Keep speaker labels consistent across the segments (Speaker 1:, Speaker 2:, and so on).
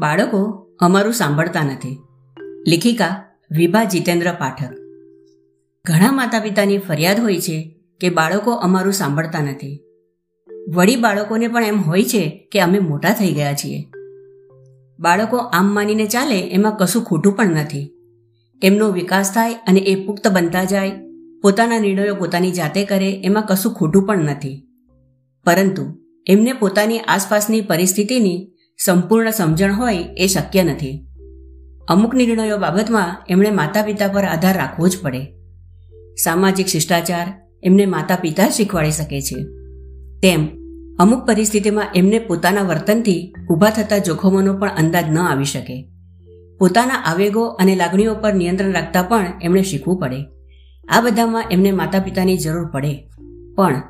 Speaker 1: બાળકો અમારું સાંભળતા નથી. લેખિકા વિભા જીતેન્દ્ર પાઠક. ઘણા માતા પિતાની ફરિયાદ હોય છે કે બાળકો અમારું સાંભળતા નથી. વળી બાળકોને પણ એમ હોય છે કે અમે મોટા થઈ ગયા છીએ. બાળકો આમ માનીને ચાલે એમાં કશું ખોટું પણ નથી. એમનો વિકાસ થાય અને એ પુખ્ત બનતા જાય, પોતાના નિર્ણયો પોતાની જાતે કરે એમાં કશું ખોટું પણ નથી. પરંતુ એમને પોતાની આસપાસની પરિસ્થિતિની સંપૂર્ણ સમજણ હોય એ શક્ય નથી. અમુક નિર્ણયો બાબતમાં એમણે માતા પિતા પર આધાર રાખવો જ પડે. સામાજિક શિષ્ટાચાર એમને માતા પિતા શીખવાડી શકે છે. તેમ, અમુક પરિસ્થિતિમાં એમને પોતાના વર્તનથી ઊભા થતા જોખમોનો પણ અંદાજ ન આવી શકે. પોતાના આવેગો અને લાગણીઓ પર નિયંત્રણ રાખતા પણ એમણે શીખવું પડે. આ બધામાં એમને માતા પિતાની જરૂર પડે. પણ,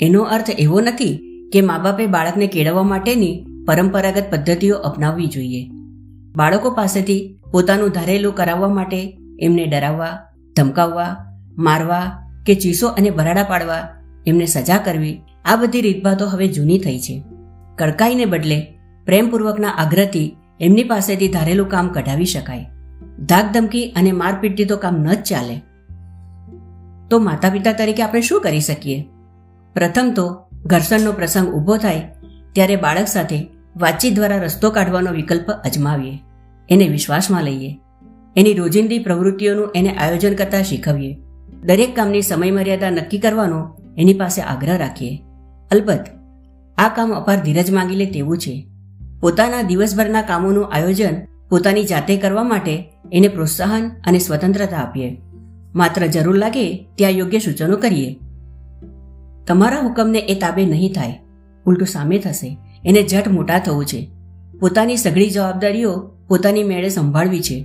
Speaker 1: એનો અર્થ એવો નથી કે મા બાપે બાળકને કેળવવા માટેની પરંપરાગત પદ્ધતિઓ અપનાવવી જોઈએ. બાળકો પાસેથી પોતાનું ધારેલું કરાવવા માટે એમને ડરાવવા, ધમકાવવા, મારવા કે ચીસો અને બરાડા પાડવા એમને સજા કરવી, આ બધી રીતભાતો હવે જૂની થઈ છે. કડકાઈને બદલે પ્રેમપૂર્વકના આગ્રહથી એમની પાસેથી ધારેલું કામ કઢાવી શકાય. ધાક ધમકી અને મારપીટથી તો કામ ન જ ચાલે. તો માતા પિતા તરીકે આપણે શું કરી શકીએ? પ્રથમ તો ઘર્ષણનો પ્રસંગ ઊભો થાય ત્યારે બાળક સાથે વાતચીત દ્વારા રસ્તો કાઢવાનો વિકલ્પ અજમાવીએ. એને વિશ્વાસમાં લઈએ. એની રોજિંદી પ્રવૃત્તિઓનું એને આયોજન કરતા શીખવીએ. દરેક કામની સમયમર્યાદા નક્કી કરવાનો એની પાસે આગ્રહ રાખીએ. અલબત્ત, આ કામ અપાર ધીરજ માંગી લે તેવું છે. પોતાના દિવસભરના કામોનું આયોજન પોતાની જાતે કરવા માટે એને પ્રોત્સાહન અને સ્વતંત્રતા આપીએ. માત્ર જરૂર લાગે ત્યાં યોગ્ય સૂચનો કરીએ. તમારા હુકમને એ તાબે નહીં થાય. ઉલટું સામે થશે. એને જટ મોટા થવું છે. પોતાની સઘળી જવાબદારીઓ પોતાની મેળે સંભાળવી છે.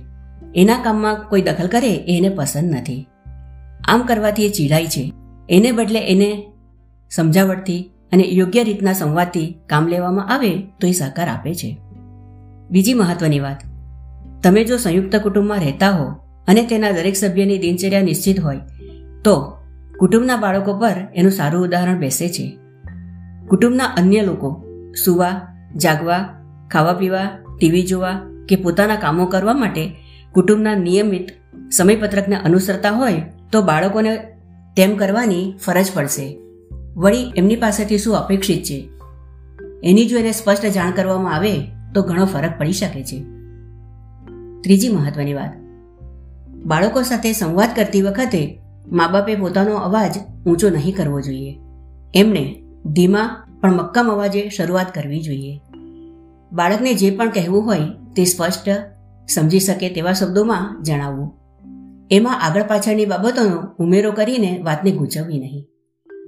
Speaker 1: એના કામમાં કોઈ દખલ કરે એ એને પસંદ નથી. આમ કરવાથી એ ચીડાય છે. એને બદલે એને સમજાવટથી અને યોગ્ય રીતના સંવાદથી કામ લેવામાં આવે તો એ સહકાર આપે છે. બીજી મહત્વની વાત. તમે જો સંયુક્ત કુટુંબમાં રહેતા હો અને તેના દરેક સભ્યની દિનચર્યા નિશ્ચિત હોય, તો કુટુંબના બાળકો પર એનું સારું ઉદાહરણ બેસે છે. કુટુંબના અન્ય લોકો સૂવા, જાગવા ખાવા પીવા ટીવી જોવા કે પોતાના કામો કરવા માટે કુટુંબના નિયમિત સમયપત્રકને અનુસરતા હોય તો બાળકોને તેમ કરવાની ફરજ પડશે. વળી એમની પાસેથી શું અપેક્ષિત છે? એની જો એને સ્પષ્ટ જાણ કરવામાં આવે તો ઘણો ફરક પડી શકે છે. ત્રીજી મહત્વની વાત. બાળકો સાથે સંવાદ કરતી વખતે મા બાપે પોતાનો અવાજ ઊંચો નહીં કરવો જોઈએ. એમણે ધીમા પણ મક્કમ અવાજે શરૂઆત કરવી જોઈએ. બાળકને જે પણ કહેવું હોય તે સ્પષ્ટ, સમજી શકે તેવા શબ્દોમાં જણાવવું. એમાં આગળ પાછળની બાબતોનો ઉમેરો કરીને વાતને ગૂંચવવી નહીં.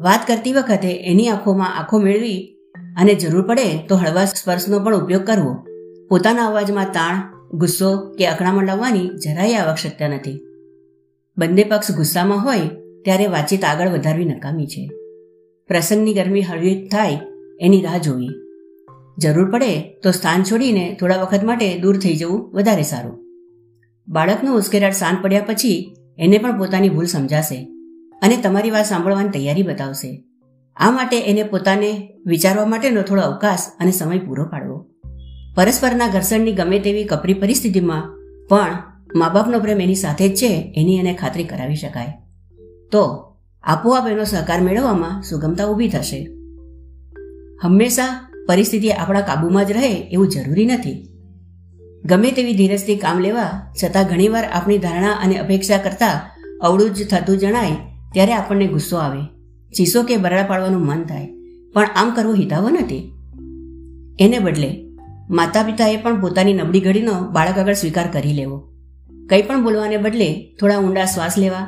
Speaker 1: વાત કરતી વખતે એની આંખોમાં આંખો મેળવી અને જરૂર પડે તો હળવા સ્પર્શનો પણ ઉપયોગ કરવો. પોતાના અવાજમાં તાણ, ગુસ્સો કે અકળામણ લાવવાની જરાય આવશ્યકતા નથી. બંને પક્ષ ગુસ્સામાં હોય ત્યારે વાતચીત આગળ વધારવી નકામી છે. પ્રસંગની ગરમી હળવી થાય, એની રાહ જોવી જરૂર પડે તો સ્થાન છોડીને થોડા વખત માટે દૂર થઈ જવું વધારે સારું. બાળકનું ઉશ્કેરાટ શાંત પડ્યા પછી એને પણ પોતાની ભૂલ સમજાશે અને તમારી વાત સાંભળવાની તૈયારી બતાવશે. આ માટે એને પોતાને વિચારવા માટેનો થોડો અવકાશ અને સમય પૂરો પાડવો. પરસ્પરના ઘર્ષણની ગમે તેવી કપરી પરિસ્થિતિમાં પણ મા બાપનો પ્રેમ એની સાથે જ છે, એની એને ખાતરી કરાવી શકાય. તો આપોઆપ એનો સહકાર મેળવવામાં સુગમતા ઊભી થશે. હંમેશા પરિસ્થિતિ આપણા કાબૂમાં જ રહે એવું જરૂરી નથી. ગમે તેવી ધીરજથી કામ લેવા છતાં ઘણીવાર આપણી ધારણા અને અપેક્ષા કરતાં અવળું જ થતું જણાય ત્યારે આપણને ગુસ્સો આવે. ચીસો કે બરાડા પાડવાનું મન થાય, પણ આમ કરવું હિતાવો નથી. એને બદલે માતા પિતાએ પણ પોતાની નબળી ઘડીનો બાળક આગળ સ્વીકાર કરી લેવો. કંઈ પણ બોલવાને બદલે થોડા ઊંડા શ્વાસ લેવા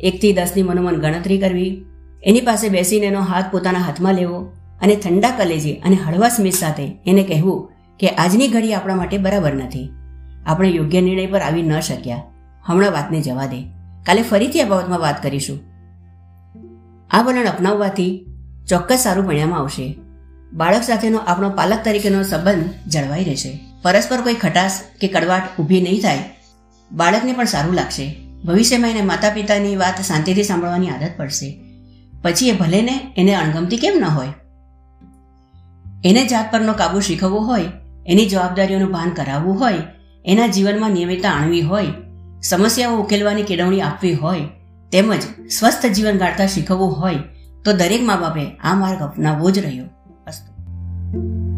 Speaker 1: એકથી દસની મનોમન ગણતરી કરવી, એની પાસે બેસીને એનો હાથ પોતાના હાથમાં લેવો અને ઠંડા કલેજી અને હળવા સ્મિત સાથે એને કહેવું કે આજની ઘડી આપણા માટે બરાબર નથી. આપણે યોગ્ય નિર્ણય પર આવી ન શક્યા. હમણાં વાતને જવા દે. કાલે ફરીથી આ બાબતમાં વાત કરીશું. આ વલણ અપનાવવાથી ચોક્કસ સારું પરિણામ આવશે. બાળક સાથેનો આપણો પાલક તરીકેનો સંબંધ જળવાઈ રહેશે. પરસ્પર કોઈ ખટાશ કે કડવાટ ઊભી નહીં થાય. બાળકને પણ સારું લાગશે. ભવિષ્યમાં એને માતા પિતાની વાત શાંતિથી સાંભળવાની આદત પડશે. પછી એ ભલે ને એને અણગમતી કેમ ન હોય? એને જાત પરનો કાબુ શીખવવો હોય, એની જવાબદારીઓનું ભાન કરાવવું હોય, એના જીવનમાં નિયમિતતા આણવી હોય, સમસ્યાઓ ઉકેલવાની કેળવણી આપવી હોય, તેમજ સ્વસ્થ જીવન ગાળતા શીખવવું હોય, તો દરેક મા બાપે આ માર્ગ અપનાવવો જ રહ્યો. અસ્તુ.